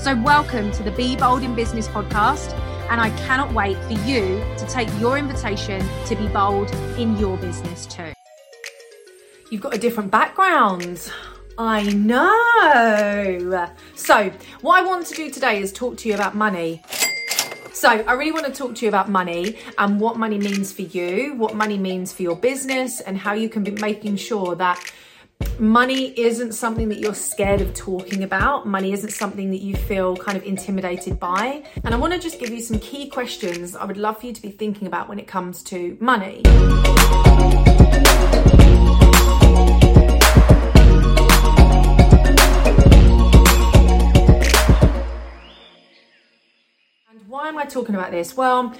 So, welcome to the Be Bold in Business podcast. And I cannot wait for you to take your invitation to be bold in your business too. You've got a different background. I know. So, what I want to do today is talk to you about money. So, I really want to talk to you about money and what money means for you, what money means for your business, and how you can be making sure that money isn't something that you're scared of talking about. Money isn't something that you feel kind of intimidated by. And I want to just give you some key questions I would love for you to be thinking about when it comes to money. And why am I talking about this? Well,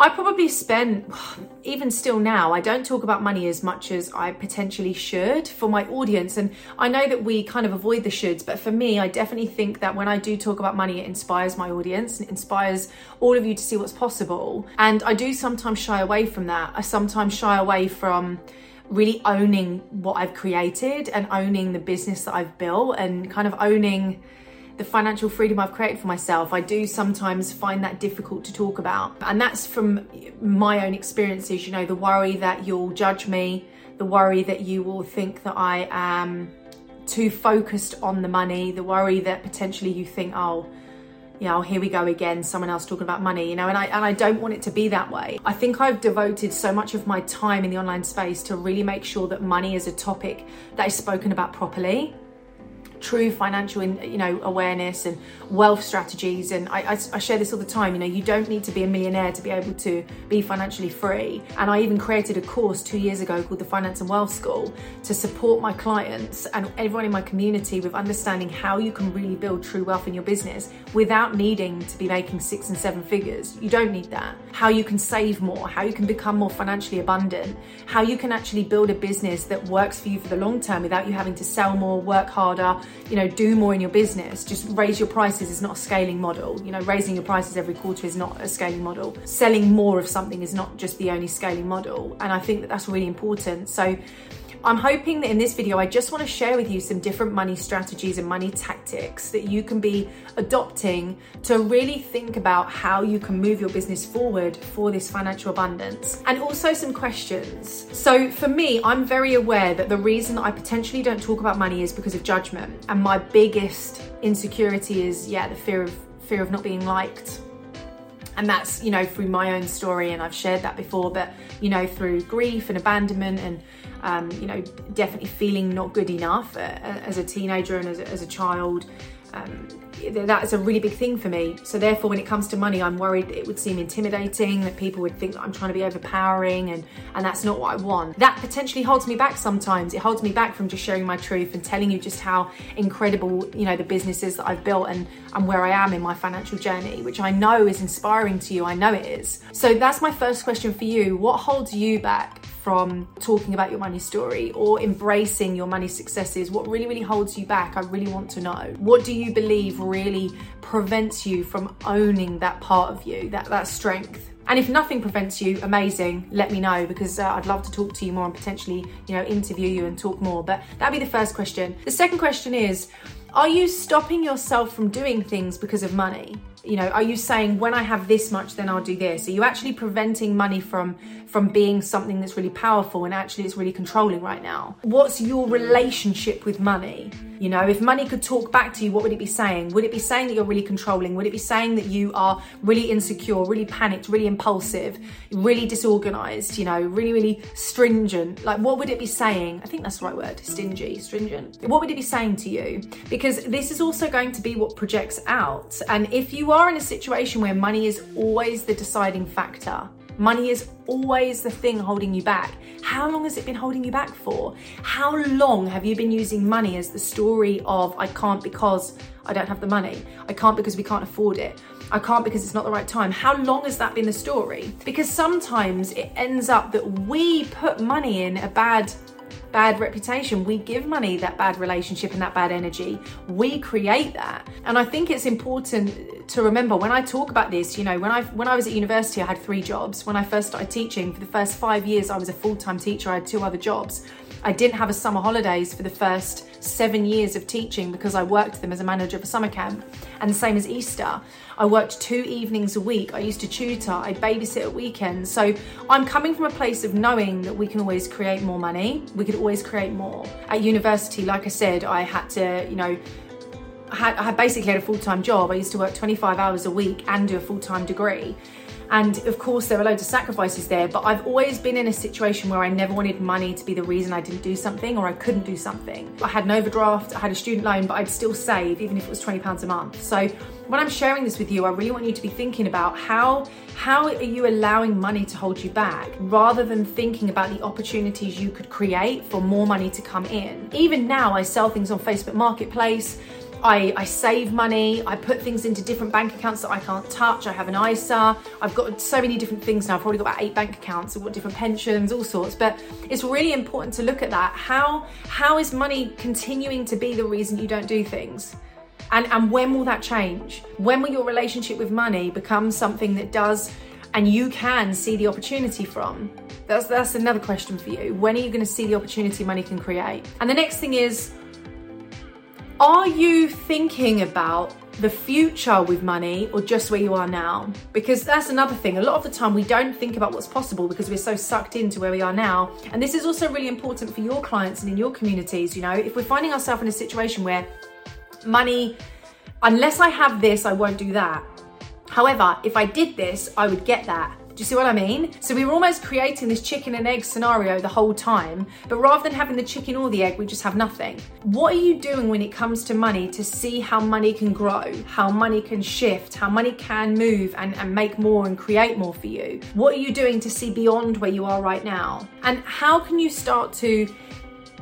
I probably spent, even still now, I don't talk about money as much as I potentially should for my audience. And I know that we kind of avoid the shoulds, but for me, I definitely think that when I do talk about money, it inspires my audience and inspires all of you to see what's possible. And I do sometimes shy away from that. I sometimes shy away from really owning what I've created and owning the business that I've built and kind of owning the financial freedom I've created for myself, I do sometimes find that difficult to talk about. And that's from my own experiences, you know, the worry that you'll judge me, the worry that you will think that I am too focused on the money, the worry that potentially you think, oh, you oh, know, here we go again, someone else talking about money, you know, and I and I don't want it to be that way. I think I've devoted so much of my time in the online space to really make sure that money is a topic that is spoken about properly true financial you know awareness and wealth strategies. And I, I, I, share this all the time you know you don't need to be a millionaire to be able to be financially free. And i even created a course two years ago called the finance and wealth school to support my clients and everyone in my community with understanding how you can really build true wealth in your business without needing to be making six and seven figures. You don't need that. How you can save more how you can become more financially abundant how you can actually build a business that works for you for the long term without you having to sell more work harder you know, do more in your business. Just raise your prices is not a scaling model. You know, raising your prices every quarter is not a scaling model. Selling more of something is not just the only scaling model. And I think that that's really important. So I'm hoping that in this video, I just want to share with you some different money strategies and money tactics that you can be adopting to really think about how you can move your business forward for this financial abundance and also some questions. So for me, I'm very aware that the reason that I potentially don't talk about money is because of judgment. And my biggest insecurity is, yeah, the fear of fear of not being liked and that's you know through my own story and i've shared that before but you know through grief and abandonment and um, you know, definitely feeling not good enough uh, as a teenager and as a, as a child. Um, that is a really big thing for me. So therefore, when it comes to money, I'm worried it would seem intimidating, that people would think that I'm trying to be overpowering, and and that's not what I want. That potentially holds me back sometimes. It holds me back from just sharing my truth and telling you just how incredible you know the businesses that I've built and and where I am in my financial journey, which I know is inspiring to you. I know it is. So that's my first question for you. What holds you back from talking about your money story or embracing your money successes? What really, really holds you back? I really want to know. What do you believe really prevents you from owning that part of you, that, that strength? And if nothing prevents you, amazing, let me know because uh, I'd love to talk to you more and potentially, you know, interview you and talk more. But that'd be the first question. The second question is, are you stopping yourself from doing things because of money? You know, are you saying when I have this much, then I'll do this? Are you actually preventing money from from being something that's really powerful and actually it's really controlling right now? What's your relationship with money? You know, if money could talk back to you, what would it be saying? Would it be saying that you're really controlling? Would it be saying that you are really insecure, really panicked, really impulsive, really disorganized, you know, really, really stringent? Like, what would it be saying? I think that's the right word stingy, stringent. What would it be saying to you? Because this is also going to be what projects out. And if you are in a situation where money is always the deciding factor, Money is always the thing holding you back. How long has it been holding you back for? How long have you been using money as the story of I can't because I don't have the money? I can't because we can't afford it. I can't because it's not the right time. How long has that been the story? Because sometimes it ends up that we put money in a bad bad reputation. We give money that bad relationship and that bad energy. We create that. And I think it's important to remember when I talk about this, you know, when I when I was at university I had 3 jobs. When I first started teaching for the first 5 years I was a full-time teacher. I had two other jobs. I didn't have a summer holidays for the first 7 years of teaching because I worked them as a manager of a summer camp. And the same as Easter. I worked two evenings a week. I used to tutor, I babysit at weekends. So I'm coming from a place of knowing that we can always create more money. We could always create more. At university, like I said, I had to, you know, I had, basically had a full-time job. I used to work 25 hours a week and do a full-time degree. And of course, there are loads of sacrifices there, but I've always been in a situation where I never wanted money to be the reason I didn't do something or I couldn't do something. I had an overdraft, I had a student loan, but I'd still save, even if it was £20 a month. So when I'm sharing this with you, I really want you to be thinking about how how are you allowing money to hold you back rather than thinking about the opportunities you could create for more money to come in. Even now I sell things on Facebook Marketplace. I, I, save money, I put things into different bank accounts that I can't touch. I have an ISA, I've got so many different things now. I've probably got about eight bank accounts, I've got different pensions, all sorts. But it's really important to look at that. How how is money continuing to be the reason you don't do things? And and when will that change? When will your relationship with money become something that does and you can see the opportunity from? That's that's another question for you. When are you going to see the opportunity money can create? And the next thing is are you thinking about the future with money or just where you are now? Because that's another thing. A lot of the time we don't think about what's possible because we're so sucked into where we are now. And this is also really important for your clients and in your communities. You know, if we're finding ourselves in a situation where money, unless I have this, I won't do that. However, if I did this, I would get that. Do you see what I mean? So we were almost creating this chicken and egg scenario the whole time, but rather than having the chicken or the egg, we just have nothing. What are you doing when it comes to money to see how money can grow, how money can shift, how money can move and, and make more and create more for you? What are you doing to see beyond where you are right now? And how can you start to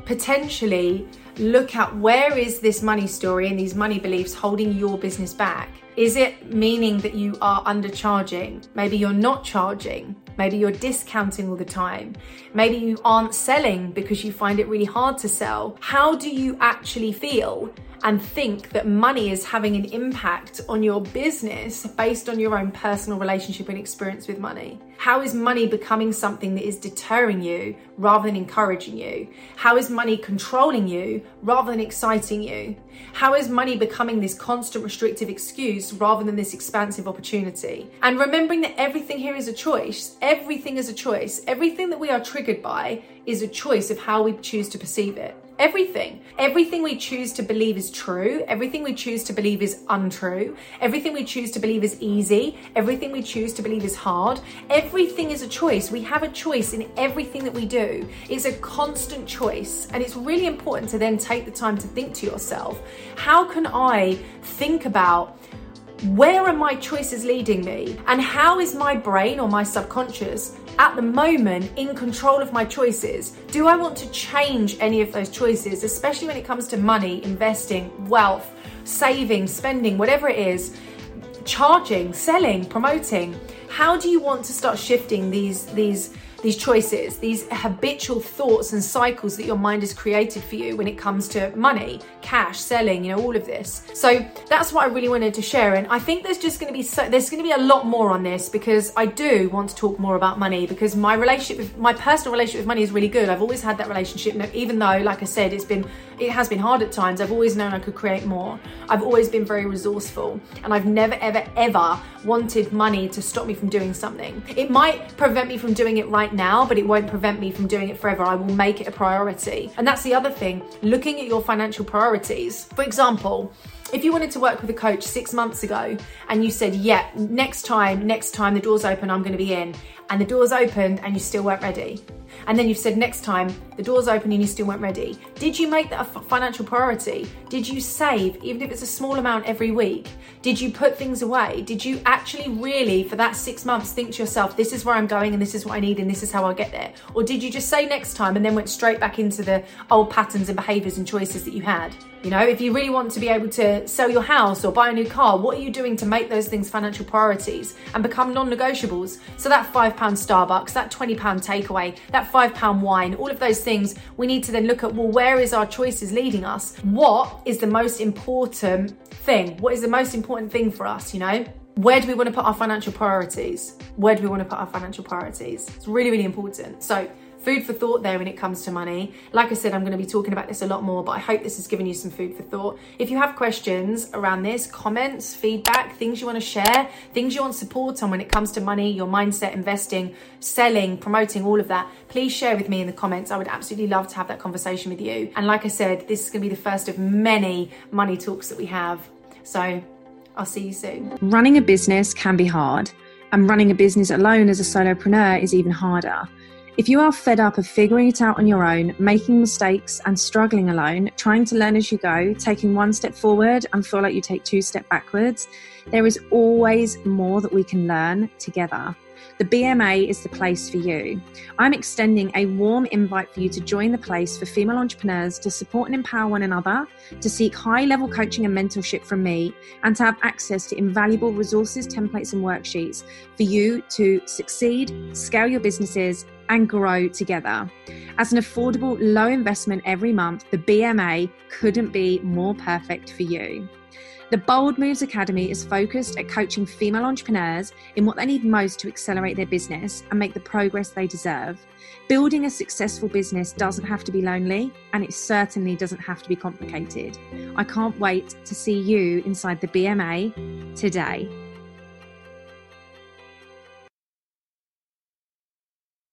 potentially look at where is this money story and these money beliefs holding your business back? Is it meaning that you are undercharging? Maybe you're not charging. Maybe you're discounting all the time. Maybe you aren't selling because you find it really hard to sell. How do you actually feel and think that money is having an impact on your business based on your own personal relationship and experience with money? How is money becoming something that is deterring you rather than encouraging you? How is money controlling you rather than exciting you? How is money becoming this constant restrictive excuse rather than this expansive opportunity? And remembering that everything here is a choice. Everything is a choice. Everything that we are triggered by is a choice of how we choose to perceive it. Everything. Everything we choose to believe is true. Everything we choose to believe is untrue. Everything we choose to believe is easy. Everything we choose to believe is hard. Everything is a choice. We have a choice in everything that we do. It's a constant choice. And it's really important to then take the time to think to yourself how can I think about where are my choices leading me? And how is my brain or my subconscious at the moment in control of my choices? Do I want to change any of those choices, especially when it comes to money, investing, wealth, saving, spending, whatever it is, charging, selling, promoting? How do you want to start shifting these these these choices, these habitual thoughts and cycles that your mind has created for you when it comes to money, cash, selling, you know, all of this. So that's what I really wanted to share. And I think there's just going to be so, there's going to be a lot more on this because I do want to talk more about money because my relationship with my personal relationship with money is really good. I've always had that relationship, even though, like I said, it's been it has been hard at times. I've always known I could create more. I've always been very resourceful, and I've never, ever, ever wanted money to stop me from doing something. It might prevent me from doing it right now, but it won't prevent me from doing it forever. I will make it a priority. And that's the other thing looking at your financial priorities. For example, if you wanted to work with a coach six months ago and you said, Yeah, next time, next time the door's open, I'm going to be in, and the door's opened and you still weren't ready, and then you've said next time the door's open and you still weren't ready. Did you make that a financial priority? Did you save, even if it's a small amount every week? Did you put things away? Did you actually really, for that six months, think to yourself, this is where I'm going and this is what I need and this is how I'll get there? Or did you just say next time and then went straight back into the old patterns and behaviors and choices that you had? You know, if you really want to be able to sell your house or buy a new car, what are you doing to make those things financial priorities and become non negotiables? So, that £5 Starbucks, that £20 takeaway, that £5 wine, all of those things, we need to then look at well, where is our choices leading us? What is the most important thing? What is the most important thing for us, you know? Where do we want to put our financial priorities? Where do we want to put our financial priorities? It's really, really important. So, food for thought there when it comes to money. Like I said, I'm going to be talking about this a lot more, but I hope this has given you some food for thought. If you have questions around this, comments, feedback, things you want to share, things you want support on when it comes to money, your mindset, investing, selling, promoting, all of that, please share with me in the comments. I would absolutely love to have that conversation with you. And like I said, this is going to be the first of many money talks that we have. So I'll see you soon. Running a business can be hard, and running a business alone as a solopreneur is even harder. If you are fed up of figuring it out on your own, making mistakes and struggling alone, trying to learn as you go, taking one step forward and feel like you take two steps backwards, there is always more that we can learn together the BMA is the place for you. I'm extending a warm invite for you to join the place for female entrepreneurs to support and empower one another, to seek high level coaching and mentorship from me, and to have access to invaluable resources, templates, and worksheets for you to succeed, scale your businesses, and grow together. As an affordable, low investment every month, the BMA couldn't be more perfect for you. The Bold Moves Academy is focused at coaching female entrepreneurs in what they need most to accelerate their business and make the progress they deserve. Building a successful business doesn't have to be lonely, and it certainly doesn't have to be complicated. I can't wait to see you inside the BMA today.